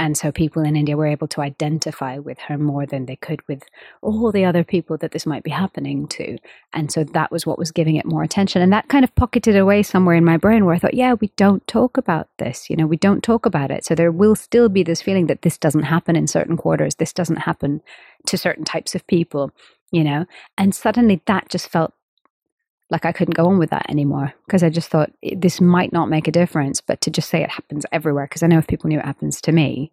And so people in India were able to identify with her more than they could with all the other people that this might be happening to. And so that was what was giving it more attention. And that kind of pocketed away somewhere in my brain where I thought, yeah, we don't talk about this. You know, we don't talk about it. So there will still be this feeling that this doesn't happen in certain quarters, this doesn't happen to certain types of people, you know. And suddenly that just felt like I couldn't go on with that anymore because I just thought this might not make a difference. But to just say it happens everywhere, because I know if people knew it happens to me,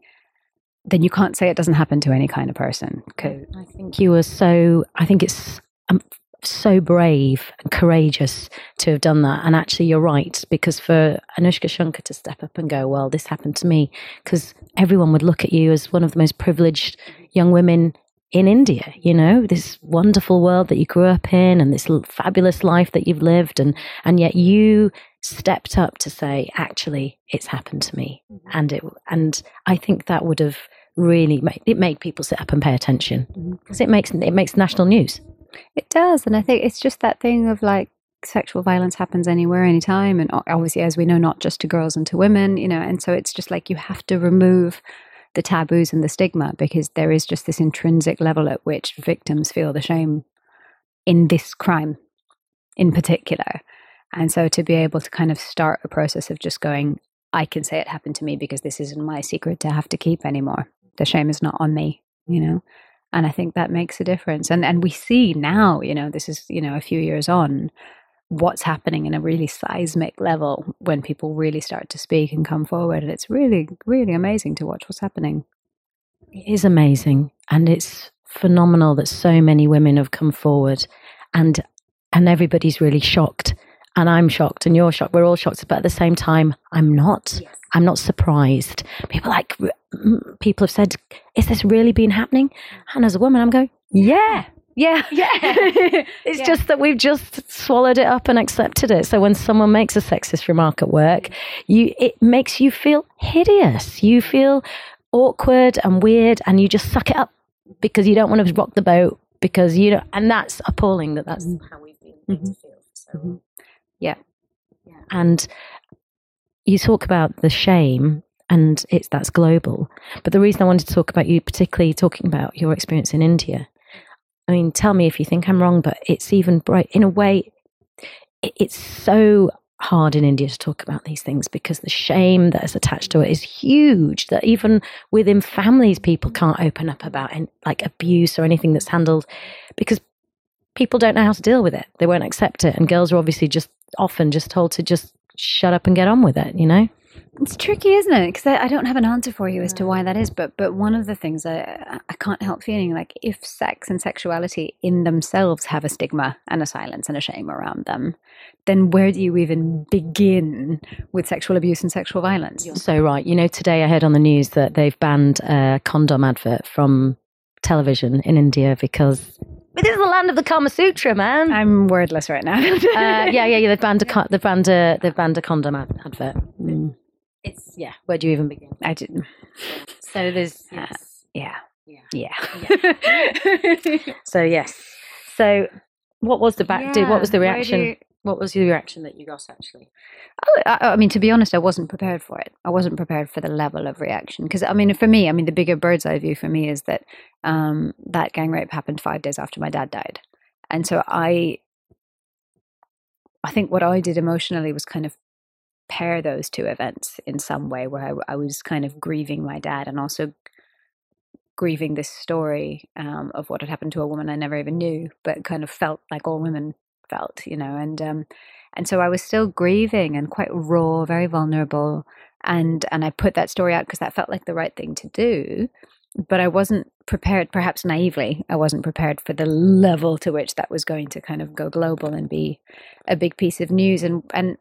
then you can't say it doesn't happen to any kind of person. Cause I think you were so, I think it's um, so brave and courageous to have done that. And actually, you're right, because for Anushka Shankar to step up and go, well, this happened to me, because everyone would look at you as one of the most privileged young women in India, you know, this wonderful world that you grew up in and this fabulous life that you've lived and and yet you stepped up to say actually it's happened to me mm-hmm. and it and I think that would have really made it made people sit up and pay attention because mm-hmm. it makes it makes national news. It does and I think it's just that thing of like sexual violence happens anywhere anytime and obviously as we know not just to girls and to women, you know, and so it's just like you have to remove the taboos and the stigma because there is just this intrinsic level at which victims feel the shame in this crime in particular. And so to be able to kind of start a process of just going, I can say it happened to me because this isn't my secret to have to keep anymore. The shame is not on me, you know? And I think that makes a difference. And and we see now, you know, this is, you know, a few years on, what's happening in a really seismic level when people really start to speak and come forward. And it's really, really amazing to watch what's happening. It is amazing. And it's phenomenal that so many women have come forward and and everybody's really shocked. And I'm shocked and you're shocked. We're all shocked. But at the same time, I'm not. Yes. I'm not surprised. People like mm, people have said, "Is this really been happening?" And as a woman, I'm going, "Yeah, yeah. Yeah. it's yeah. just that we've just swallowed it up and accepted it. So when someone makes a sexist remark at work, you it makes you feel hideous. You feel awkward and weird and you just suck it up because you don't want to rock the boat because you know and that's appalling that that's mm-hmm. how we've been made mm-hmm. to feel. So mm-hmm. yeah. yeah. And you talk about the shame and it's that's global. But the reason I wanted to talk about you, particularly talking about your experience in India, I mean, tell me if you think I'm wrong, but it's even bright in a way. It's so hard in India to talk about these things because the shame that is attached to it is huge. That even within families, people can't open up about like abuse or anything that's handled because people don't know how to deal with it. They won't accept it, and girls are obviously just often just told to just shut up and get on with it. You know. It's tricky, isn't it? Because I, I, don't have an answer for you as to why that is. But but one of the things I I can't help feeling like if sex and sexuality in themselves have a stigma and a silence and a shame around them, then where do you even begin with sexual abuse and sexual violence? You're so right. You know, today I heard on the news that they've banned a condom advert from television in India because this is the land of the Kama Sutra, man. I'm wordless right now. uh, yeah, yeah, yeah. They've banned a, they've banned a, they've banned a condom ad- advert. Mm it's yeah. Where do you even begin? I didn't. So there's yes. Uh, yeah. Yeah. Yeah. so yes. So what was the back? Yeah. What was the reaction? You, what was the reaction that you got actually? Oh, I, I, mean, to be honest, I wasn't prepared for it. I wasn't prepared for the level of reaction because I mean, for me, I mean, the bigger bird's eye view for me is that um, that gang rape happened five days after my dad died, and so I, I think what I did emotionally was kind of pair those two events in some way where I, I was kind of grieving my dad and also grieving this story um, of what had happened to a woman I never even knew, but kind of felt like all women felt, you know, and um, and so I was still grieving and quite raw, very vulnerable, and and I put that story out because that felt like the right thing to do, but I wasn't prepared, perhaps naively, I wasn't prepared for the level to which that was going to kind of go global and be a big piece of news, and and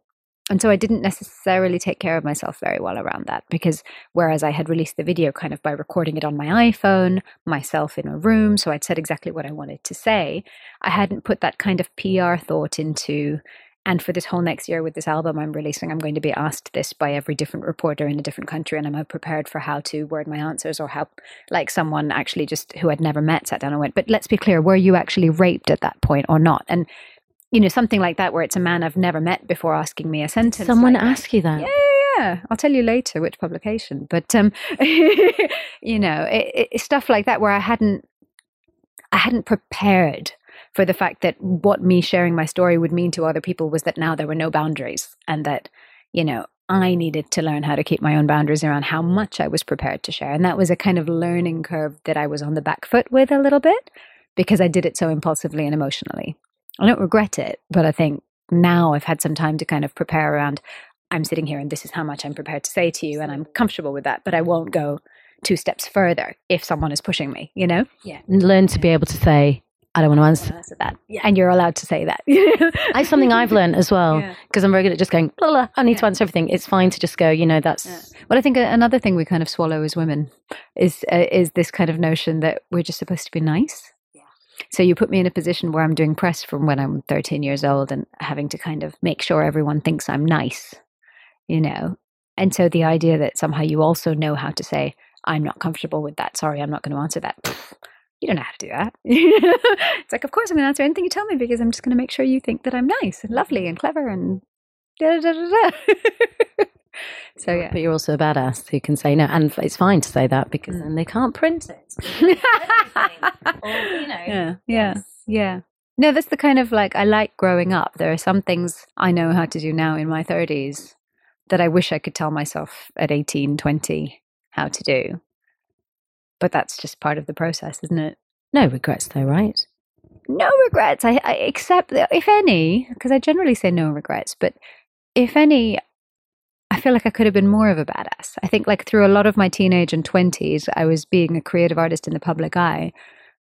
and so I didn't necessarily take care of myself very well around that because whereas I had released the video kind of by recording it on my iPhone, myself in a room, so I'd said exactly what I wanted to say, I hadn't put that kind of PR thought into. And for this whole next year with this album I'm releasing, I'm going to be asked this by every different reporter in a different country, and I'm prepared for how to word my answers or how, like, someone actually just who I'd never met sat down and went, But let's be clear, were you actually raped at that point or not? And you know, something like that where it's a man I've never met before asking me a sentence. Someone like that. ask you that? Yeah, yeah, yeah. I'll tell you later which publication. But um, you know, it, it, stuff like that where I hadn't, I hadn't prepared for the fact that what me sharing my story would mean to other people was that now there were no boundaries, and that you know I needed to learn how to keep my own boundaries around how much I was prepared to share, and that was a kind of learning curve that I was on the back foot with a little bit because I did it so impulsively and emotionally. I don't regret it, but I think now I've had some time to kind of prepare around I'm sitting here and this is how much I'm prepared to say to you and I'm comfortable with that, but I won't go two steps further if someone is pushing me, you know? Yeah. And learn to be able to say, I don't want to answer, answer that. Yeah. And you're allowed to say that. That's something I've learned as well because I'm very good at just going, blah, blah, I need Yeah. to answer everything. It's fine to just go, you know, that's. Well, I think another thing we kind of swallow as women is uh, is this kind of notion that we're just supposed to be nice. So you put me in a position where I'm doing press from when I'm 13 years old and having to kind of make sure everyone thinks I'm nice, you know. And so the idea that somehow you also know how to say I'm not comfortable with that. Sorry, I'm not going to answer that. You don't know how to do that. it's like, of course, I'm going to answer anything you tell me because I'm just going to make sure you think that I'm nice and lovely and clever and da da da da. so yeah, But you're also a badass who can say no. And it's fine to say that because then they can't print it. yeah, yeah, yeah. No, that's the kind of like I like growing up. There are some things I know how to do now in my 30s that I wish I could tell myself at 18, 20 how to do. But that's just part of the process, isn't it? No regrets, though, right? No regrets. I, I accept that if any, because I generally say no regrets, but if any, I feel like I could have been more of a badass. I think like through a lot of my teenage and 20s, I was being a creative artist in the public eye,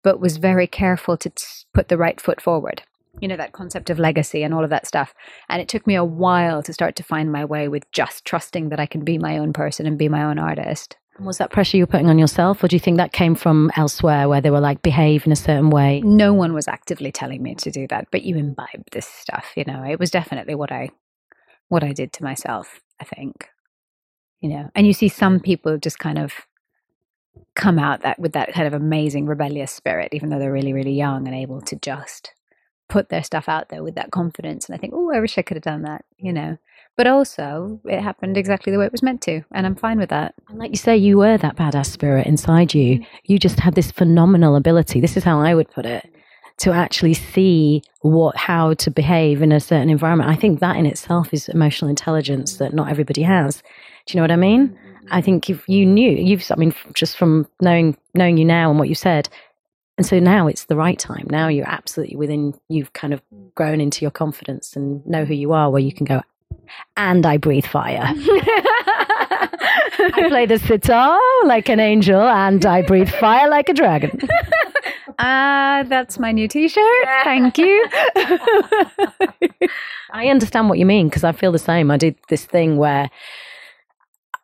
but was very careful to t- put the right foot forward. You know, that concept of legacy and all of that stuff. And it took me a while to start to find my way with just trusting that I can be my own person and be my own artist. Was that pressure you were putting on yourself, or do you think that came from elsewhere where they were like, behave in a certain way? No one was actively telling me to do that, but you imbibe this stuff, you know. It was definitely what I what I did to myself, I think. You know, and you see some mm-hmm. people just kind of come out that with that kind of amazing rebellious spirit, even though they're really, really young and able to just put their stuff out there with that confidence. And I think, oh, I wish I could have done that, you know. But also, it happened exactly the way it was meant to, and I'm fine with that. And like you say, you were that badass spirit inside you. Mm. You just had this phenomenal ability. This is how I would put it to actually see what how to behave in a certain environment. I think that in itself is emotional intelligence that not everybody has. Do you know what I mean? I mm-hmm. think if you knew, you've I mean just from knowing knowing you now and what you said, and so now it's the right time. Now you're absolutely within. You've kind of grown into your confidence and know who you are, where you can go. And I breathe fire. I play the sitar like an angel, and I breathe fire like a dragon. Ah, that's my new T-shirt. Thank you. I understand what you mean because I feel the same. I did this thing where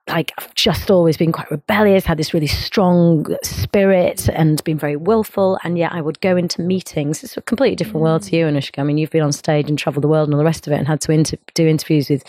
like I've just always been quite rebellious, had this really strong spirit and been very willful. And yet I would go into meetings. It's a completely different world to you, Anushka. I mean, you've been on stage and traveled the world and all the rest of it and had to inter- do interviews with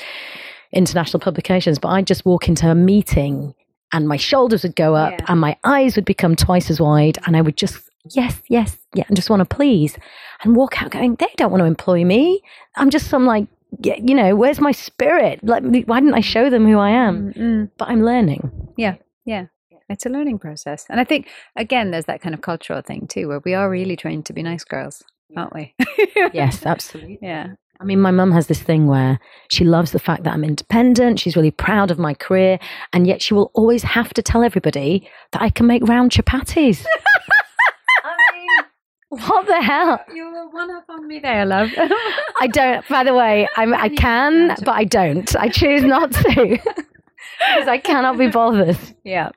international publications. But I'd just walk into a meeting and my shoulders would go up Yeah. and my eyes would become twice as wide. And I would just, yes, yes, yeah, and just want to please and walk out going, they don't want to employ me. I'm just some like, yeah, you know, where's my spirit? Like, why didn't I show them who I am? Mm, But I'm learning. yeah, yeah. It's a learning process, and I think again, there's that kind of cultural thing too, where we are really trained to be nice girls, aren't we? Yes, absolutely. yeah. I mean, my mum has this thing where she loves the fact that I'm independent. She's really proud of my career. And yet she will always have to tell everybody that I can make round chapatis. What the hell? You're one up on me there, love. I don't, by the way, I'm, I can, but I don't. I choose not to because I cannot be bothered. yeah.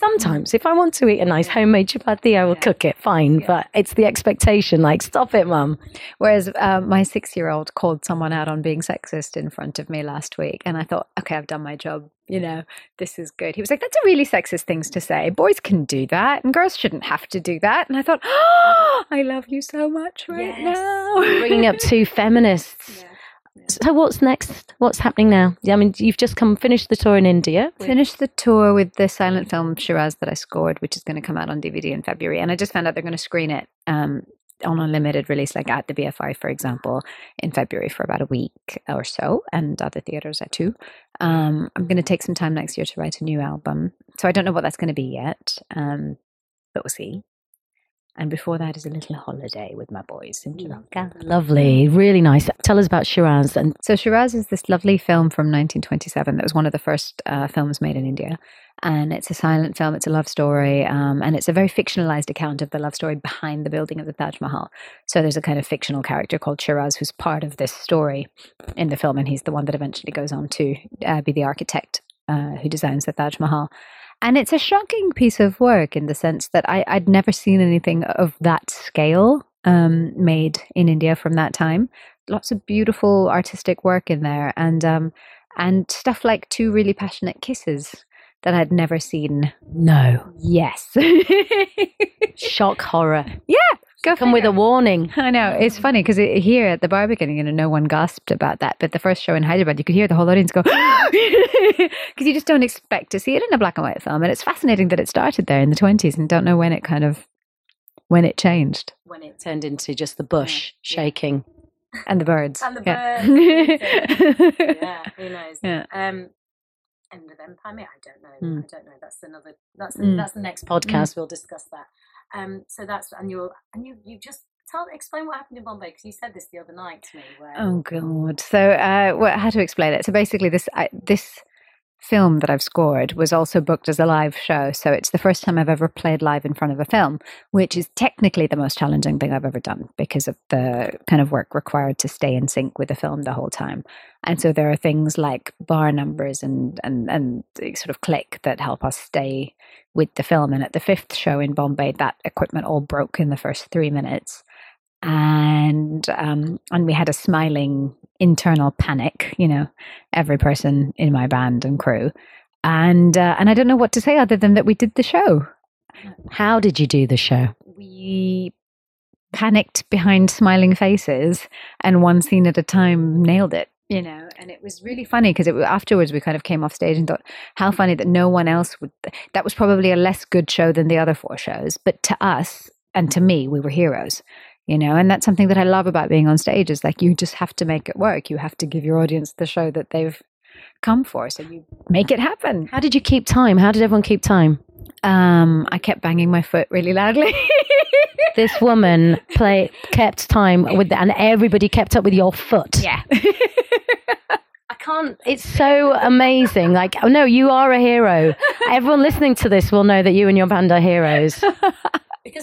Sometimes, if I want to eat a nice homemade chapati, I will cook it, fine. But it's the expectation like, stop it, mum. Whereas uh, my six-year-old called someone out on being sexist in front of me last week, and I thought, okay, I've done my job. You know, this is good. He was like, "That's a really sexist thing to say. Boys can do that, and girls shouldn't have to do that." And I thought, oh, I love you so much right now. Bringing up two feminists. So, what's next? What's happening now? Yeah, I mean, you've just come finished the tour in India. Finished the tour with the silent film Shiraz that I scored, which is going to come out on DVD in February. And I just found out they're going to screen it um, on a limited release, like at the BFI, for example, in February for about a week or so, and other theaters at too. Um, I'm going to take some time next year to write a new album. So I don't know what that's going to be yet, um, but we'll see. And before that is a little holiday with my boys in Sri Lanka. Lovely, really nice. Tell us about Shiraz. And So Shiraz is this lovely film from 1927 that was one of the first uh, films made in India. And it's a silent film, it's a love story, um, and it's a very fictionalized account of the love story behind the building of the Taj Mahal. So there's a kind of fictional character called Shiraz who's part of this story in the film, and he's the one that eventually goes on to uh, be the architect uh, who designs the Taj Mahal. And it's a shocking piece of work in the sense that I, I'd never seen anything of that scale um, made in India from that time. Lots of beautiful artistic work in there, and um, and stuff like two really passionate kisses that I'd never seen. no, Yes, shock horror. yeah, go Come with a warning. I know it's funny because here at the Barbican, you know, no one gasped about that. But the first show in Hyderabad, you could hear the whole audience go because you just don't expect to see it in a black and white film. And it's fascinating that it started there in the twenties and don't know when it kind of when it changed. When it turned into just the bush shaking. And the birds. And the yeah. yeah, who knows? Yeah. Um, End of Empire. I don't know. Mm. I don't know. That's another. That's Mm. that's the next podcast. We'll discuss that. Um, so that's and you're and you you just tell explain what happened in Bombay because you said this the other night to me. Where Oh god. So, uh, well, how to explain it? So basically, this I, this film that I've scored was also booked as a live show. So it's the first time I've ever played live in front of a film, which is technically the most challenging thing I've ever done because of the kind of work required to stay in sync with the film the whole time. And so there are things like bar numbers and and and sort of click that help us stay with the film. And at the fifth show in Bombay, that equipment all broke in the first three minutes and um, and we had a smiling internal panic. You know, every person in my band and crew, and uh, and I don't know what to say other than that we did the show. how did you do the show? We panicked behind smiling faces, and one scene at a time nailed it. You know, and it was really funny because it afterwards we kind of came off stage and thought, how funny that no one else would. That was probably a less good show than the other four shows, but to us and to me, we were heroes you know and that's something that i love about being on stage is like you just have to make it work you have to give your audience the show that they've come for so you make it happen How did you keep time? How did everyone keep time? um i kept banging my foot really loudly This woman play kept time with, the, and everybody kept up with your foot. yeah I can't. It's so amazing. Like, oh no, you are a hero. Everyone listening to this will know that you and your band are heroes.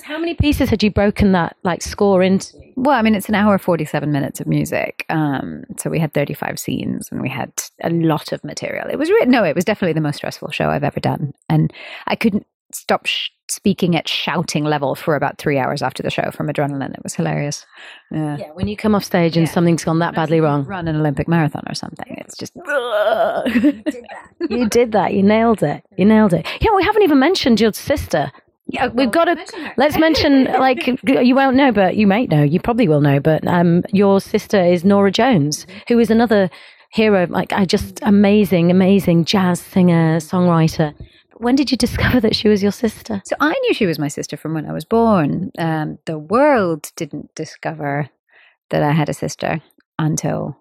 How many pieces had you broken that like score into? well i mean it's an hour 47 minutes of music um so we had 35 scenes and we had a lot of material it was re- no it was definitely the most stressful show i've ever done and i couldn't stop sh- speaking at shouting level for about three hours after the show from adrenaline it was hilarious yeah Yeah, when you come off stage and Yeah. something's gone that badly wrong. run an olympic marathon or something it's just You did that. You nailed it. You nailed it. Yeah, we haven't even mentioned your sister. Yeah, we've got to. Let's mention, like, you won't know, but you might know. You probably will know, but um, your sister is Norah Jones, who is another hero. Like, I just amazing, amazing jazz singer, songwriter. When did you discover that she was your sister? So I knew she was my sister from when I was born. Um, the world didn't discover that I had a sister until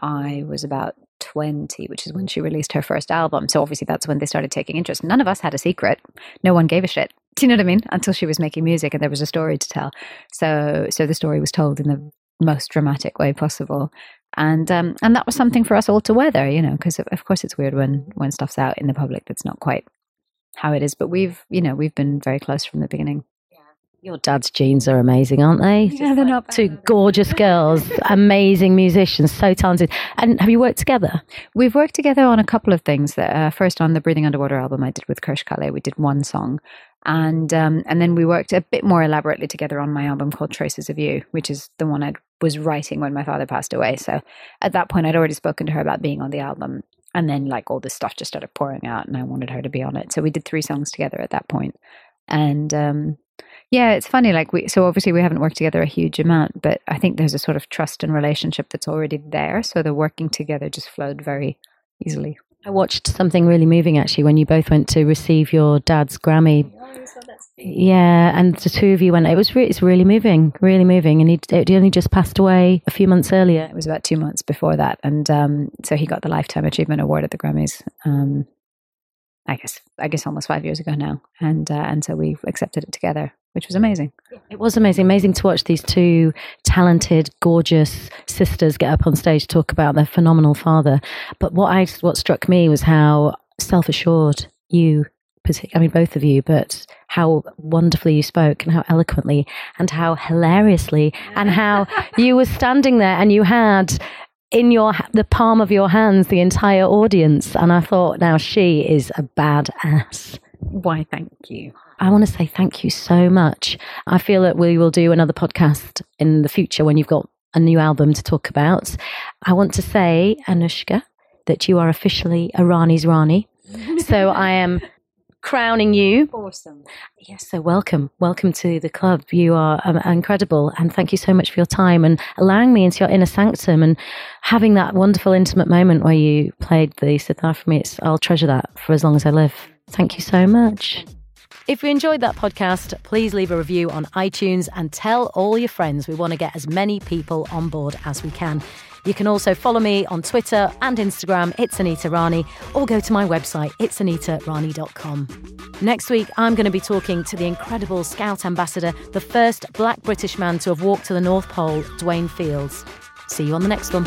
I was about 20, which is when she released her first album. So obviously that's when they started taking interest. None of us had a secret. No one gave a shit. Do you know what I mean? Until she was making music and there was a story to tell. So so the story was told in the most dramatic way possible. And um, and that was something for us all to weather, you know, because of, of course it's weird when when stuff's out in the public that's not quite how it is. But we've, you know, we've been very close from the beginning. Your dad's genes are amazing, aren't they? Yeah, they're not. Two gorgeous girls, amazing musicians, so talented. And have you worked together? We've worked together on a couple of things. That, uh, first, on the Breathing Underwater album, I did with Karsh Kale, we did one song, and um, and then we worked a bit more elaborately together on my album called Traces of You, which is the one I was writing when my father passed away. So at that point, I'd already spoken to her about being on the album, and then like all this stuff just started pouring out, and I wanted her to be on it. So we did three songs together at that point, and um, yeah, it's funny. Like we, so obviously we haven't worked together a huge amount, but I think there's a sort of trust and relationship that's already there. So the working together just flowed very easily. I watched something really moving actually when you both went to receive your dad's Grammy Yeah, and the two of you went. It was re- it's really moving, really moving. And he he only just passed away a few months earlier. It was about two months before that, and um, so he got the Lifetime Achievement Award at the Grammys. Um, I guess I guess almost five years ago now, and uh, and so we accepted it together, which was amazing. It was amazing, amazing to watch these two talented, gorgeous sisters get up on stage to talk about their phenomenal father. But what I what struck me was how self assured you I mean, both of you, but how wonderfully you spoke and how eloquently and how hilariously and how you were standing there and you had in your the palm of your hands the entire audience. And i thought now she is a bad ass why thank you. I want to say thank you so much. I feel that we will do another podcast in the future when you've got a new album to talk about. I want to say anushka that you are officially a rani's Rani. so I am crowning you. Awesome. Yes, so welcome. Welcome to the club. You are um, incredible. And thank you so much for your time and allowing me into your inner sanctum and having that wonderful, intimate moment where you played the sitar for me. It's, I'll treasure that for as long as I live. Thank you so much. If you enjoyed that podcast, please leave a review on iTunes and tell all your friends. We want to get as many people on board as we can. You can also follow me on Twitter and Instagram, it's Anita Rani, or go to my website, it'sanitarani.com. Next week, I'm going to be talking to the incredible Scout ambassador, the first black British man to have walked to the North Pole, Dwayne Fields. See you on the next one.